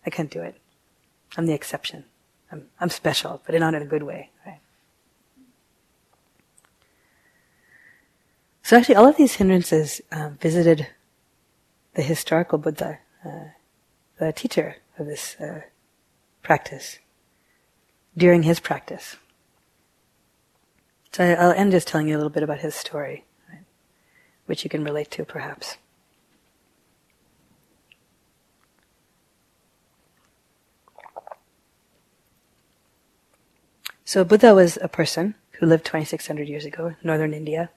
I can't do it. I'm the exception. I'm, I'm special, but not in a good way, right? So actually, all of these hindrances um, visited the historical Buddha, uh, the teacher of this uh, practice, during his practice. So I'll end just telling you a little bit about his story, right? which you can relate to perhaps. So Buddha was a person who lived 2600 years ago, in northern India.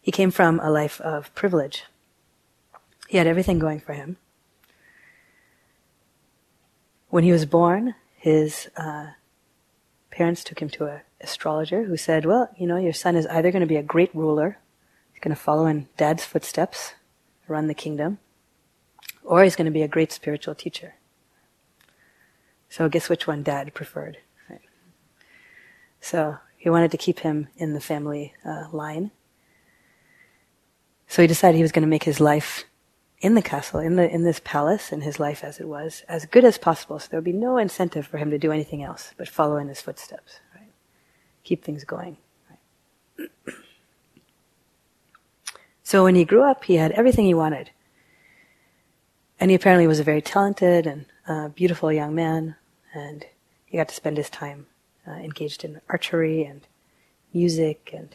He came from a life of privilege. He had everything going for him. When he was born, his uh, parents took him to an astrologer who said, Well, you know, your son is either going to be a great ruler, he's going to follow in dad's footsteps, run the kingdom, or he's going to be a great spiritual teacher. So guess which one dad preferred. So he wanted to keep him in the family uh, line. So he decided he was going to make his life in the castle, in the in this palace, in his life as it was, as good as possible. So there would be no incentive for him to do anything else but follow in his footsteps, right? Keep things going. Right? so when he grew up, he had everything he wanted, and he apparently was a very talented and uh, beautiful young man, and he got to spend his time uh, engaged in archery and music and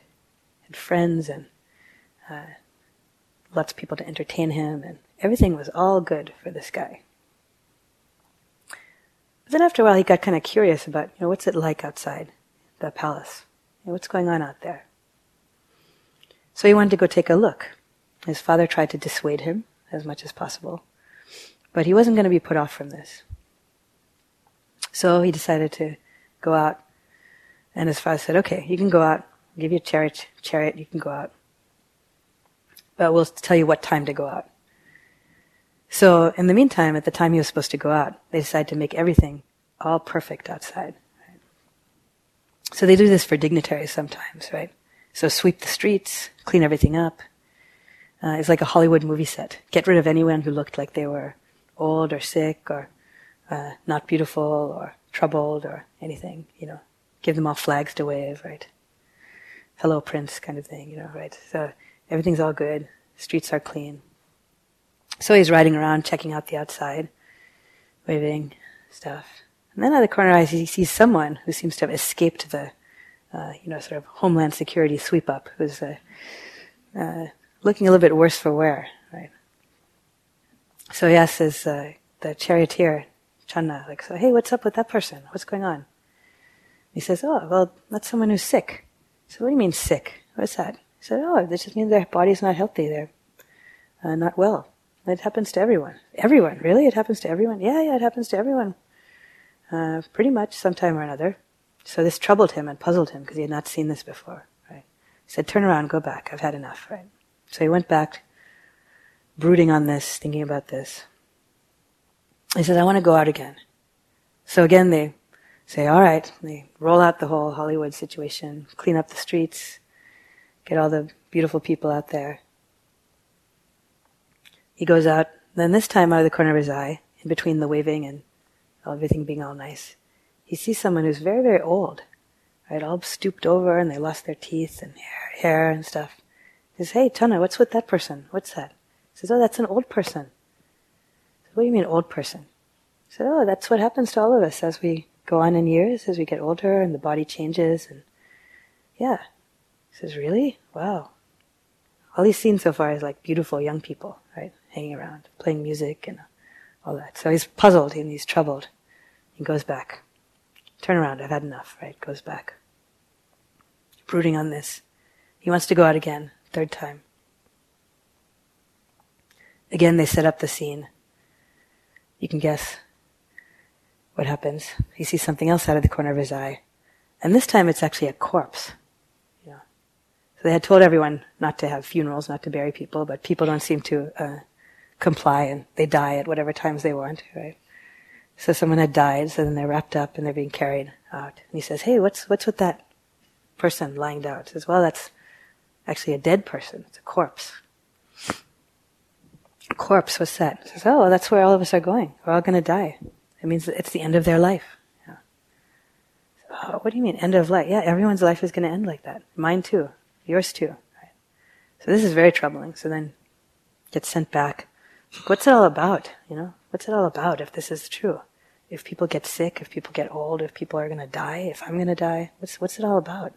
and friends and uh, lots of people to entertain him, and everything was all good for this guy. But then after a while, he got kind of curious about, you know, what's it like outside the palace? You know, what's going on out there? So he wanted to go take a look. His father tried to dissuade him as much as possible, but he wasn't going to be put off from this. So he decided to go out, and his father said, "Okay, you can go out. I'll give you a chariot. Chariot, you can go out but we'll tell you what time to go out. So in the meantime, at the time he was supposed to go out, they decided to make everything all perfect outside. Right? So they do this for dignitaries sometimes, right? So sweep the streets, clean everything up. Uh, it's like a Hollywood movie set. Get rid of anyone who looked like they were old or sick or uh, not beautiful or troubled or anything, you know. Give them all flags to wave, right? Hello, Prince, kind of thing, you know, right? So Everything's all good. Streets are clean. So he's riding around, checking out the outside, waving stuff. And then out of the corner he sees someone who seems to have escaped the, uh, you know, sort of Homeland Security sweep up, who's uh, uh, looking a little bit worse for wear, right? So he asks his, uh, the charioteer Channa, like, so, hey, what's up with that person? What's going on? He says, oh, well, that's someone who's sick. So what do you mean sick? What's that? He said, oh, that just means their body's not healthy. They're uh, not well. It happens to everyone. Everyone, really? It happens to everyone? Yeah, yeah, it happens to everyone. Uh, pretty much sometime or another. So this troubled him and puzzled him because he had not seen this before, right? He said, turn around, go back. I've had enough, right? So he went back, brooding on this, thinking about this. He says, I want to go out again. So again, they say, all right. They roll out the whole Hollywood situation, clean up the streets, get all the beautiful people out there. He goes out, then this time out of the corner of his eye, in between the waving and everything being all nice, he sees someone who's very, very old, right? All stooped over and they lost their teeth and hair, hair and stuff. He says, hey, Channa, what's with that person? What's that? He says, oh, that's an old person. Says, what do you mean old person? He said, oh, that's what happens to all of us as we go on in years, as we get older and the body changes and yeah. He says, really? Wow. All he's seen so far is like beautiful young people, right? hanging around, playing music and all that. So he's puzzled and he's troubled. He goes back. Turn around, I've had enough, right? Goes back. Brooding on this. He wants to go out again, third time. Again, they set up the scene. You can guess what happens. He sees something else out of the corner of his eye. And this time it's actually a corpse. So they had told everyone not to have funerals, not to bury people, but people don't seem to uh, comply and they die at whatever times they want, right? So someone had died, so then they're wrapped up and they're being carried out. And he says, hey, what's, what's with that person lying down? He says, well, that's actually a dead person. It's a corpse. A corpse, was that? He says, oh, that's where all of us are going. We're all going to die. It means it's the end of their life. Yeah. oh, what do you mean, end of life? Yeah, everyone's life is going to end like that. Mine too. Yours too. Right? So this is very troubling. So then gets sent back What's it all about? You know, what's it all about if this is true? If people get sick, if people get old, if people are going to die, if I'm going to die, what's what's it all about?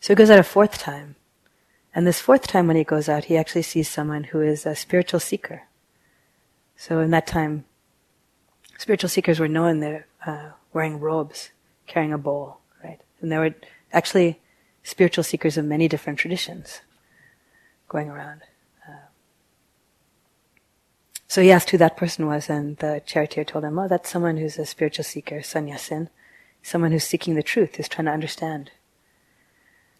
So he goes out a fourth time. And this fourth time when he goes out, he actually sees someone who is a spiritual seeker. So in that time, spiritual seekers were known they're uh, wearing robes, carrying a bowl, right? And there were actually spiritual seekers of many different traditions going around. So he asked who that person was, and the charioteer told him, Oh, that's someone who's a spiritual seeker, sannyasin, someone who's seeking the truth, who's trying to understand.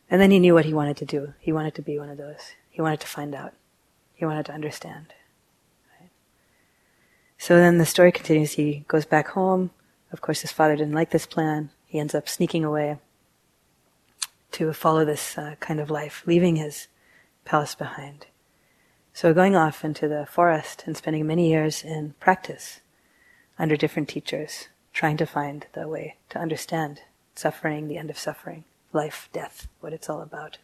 And then he knew what he wanted to do. He wanted to be one of those. He wanted to find out. He wanted to understand. So then the story continues. He goes back home. Of course, his father didn't like this plan. He ends up sneaking away to follow this uh, kind of life, leaving his palace behind. So going off into the forest and spending many years in practice under different teachers, trying to find the way to understand suffering, the end of suffering, life, death, what it's all about.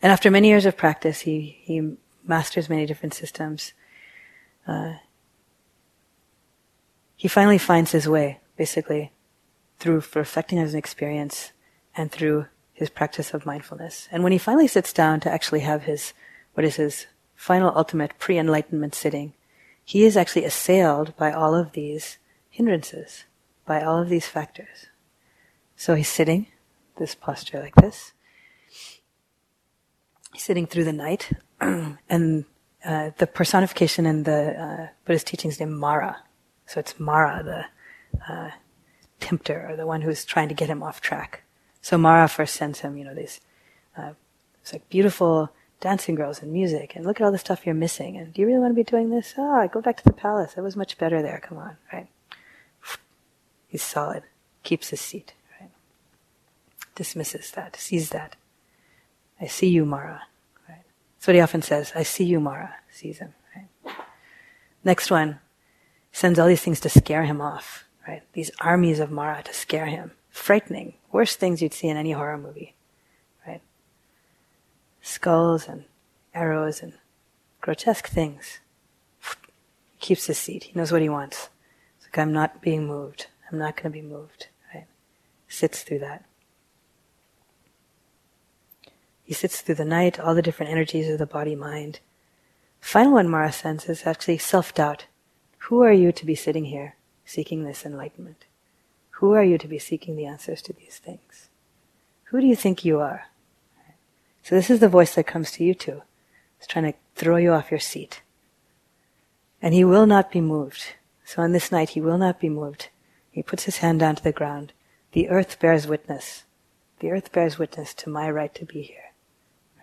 And after many years of practice, he, he masters many different systems. Uh, he finally finds his way, basically, through perfecting his experience and through his practice of mindfulness. And when he finally sits down to actually have his, what is his final ultimate pre-enlightenment sitting, he is actually assailed by all of these hindrances, by all of these factors. So he's sitting, this posture like this. Sitting through the night, and uh, the personification in the uh, Buddhist teachings named Mara. So it's Mara, the uh, tempter, or the one who's trying to get him off track. So Mara first sends him, you know, these uh, like beautiful dancing girls and music, and look at all the stuff you're missing. And do you really want to be doing this? Ah, oh, go back to the palace. It was much better there. Come on, right? He's solid, keeps his seat, right? Dismisses that, sees that. I see you, Mara. Right? That's what he often says. I see you, Mara. Sees him. Right? Next one sends all these things to scare him off. Right? These armies of Mara to scare him frightening, worst things you'd see in any horror movie, right? Skulls and arrows and grotesque things. Keeps his seat. He knows what he wants. It's like, I'm not being moved. I'm not going to be moved, right? Sits through that. He sits through the night, all the different energies of the body mind, final one Mara sends is actually self-doubt. Who are you to be sitting here seeking this enlightenment? Who are you to be seeking the answers to these things? Who do you think you are? So this is the voice that comes to you too. It's trying to throw you off your seat. And he will not be moved. So on this night, he will not be moved. He puts his hand down to the ground. The earth bears witness. The earth bears witness to my right to be here.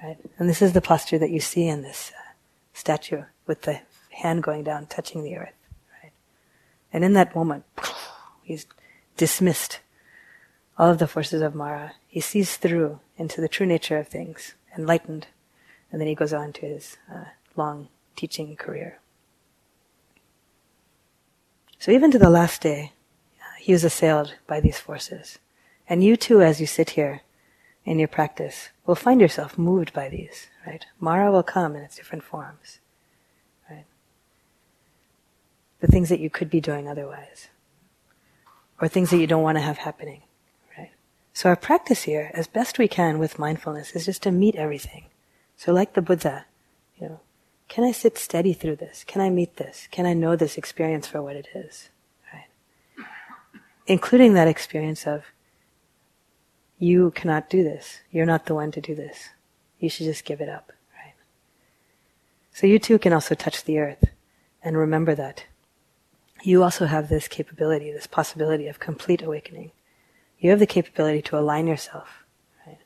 Right? And this is the posture that you see in this uh, statue with the hand going down, touching the earth. Right? And in that moment, he's dismissed all of the forces of Mara. He sees through into the true nature of things, enlightened, and then he goes on to his uh, long teaching career. So even to the last day, uh, he was assailed by these forces. And you too, as you sit here in your practice, will find yourself moved by these, right? Mara will come in its different forms, right? The things that you could be doing otherwise, or things that you don't want to have happening, right? So our practice here, as best we can with mindfulness, is just to meet everything. So like the Buddha, you know, can I sit steady through this? Can I meet this? Can I know this experience for what it is? Right? Including that experience of, you cannot do this. You're not the one to do this. You should just give it up. Right? So you too can also touch the earth and remember that. You also have this capability, this possibility of complete awakening. You have the capability to align yourself. Right?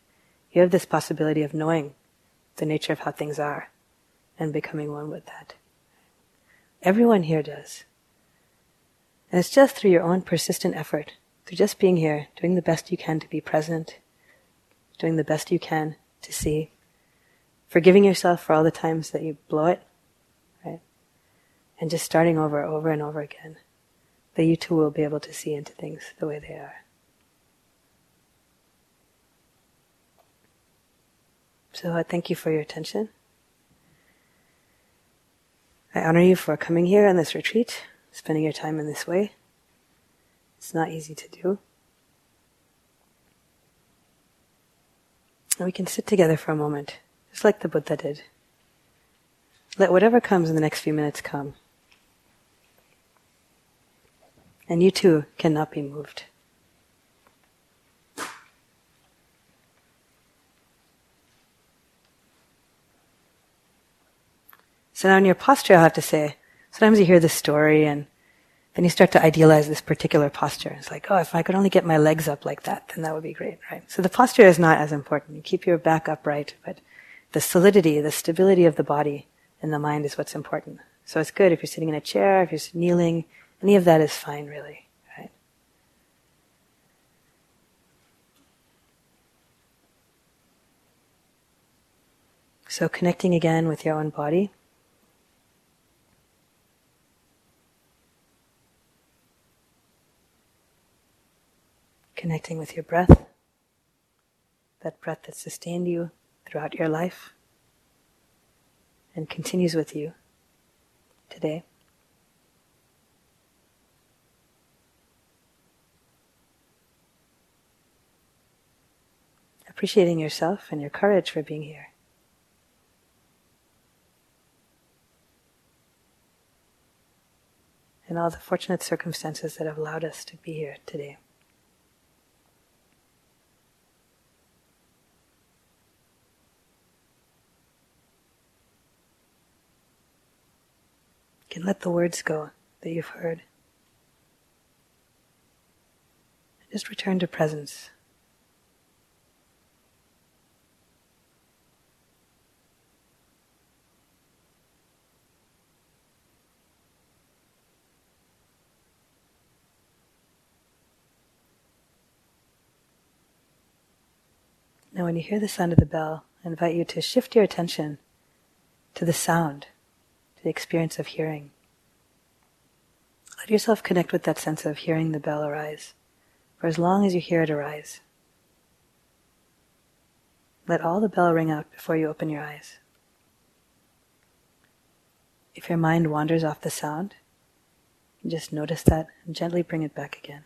You have this possibility of knowing the nature of how things are and becoming one with that. Everyone here does. And it's just through your own persistent effort, through just being here, doing the best you can to be present, doing the best you can to see, forgiving yourself for all the times that you blow it, right? And just starting over, over and over again, that you too will be able to see into things the way they are. So I thank you for your attention. I honor you for coming here on this retreat, spending your time in this way. It's not easy to do. And we can sit together for a moment, just like the Buddha did. Let whatever comes in the next few minutes come. And you too cannot be moved. So now in your posture, I'll have to say, sometimes you hear this story and then you start to idealize this particular posture. It's like, oh, if I could only get my legs up like that, then that would be great, right? So the posture is not as important. You keep your back upright, but the solidity, the stability of the body and the mind is what's important. So it's good if you're sitting in a chair, if you're kneeling, any of that is fine, really, right? So connecting again with your own body. Connecting with your breath, that breath that sustained you throughout your life and continues with you today. Appreciating yourself and your courage for being here. And all the fortunate circumstances that have allowed us to be here today. Can let the words go that you've heard. Just return to presence. Now, when you hear the sound of the bell, I invite you to shift your attention to the sound to the experience of hearing. Let yourself connect with that sense of hearing the bell arise for as long as you hear it arise. Let all the bell ring out before you open your eyes. If your mind wanders off the sound, just notice that and gently bring it back again.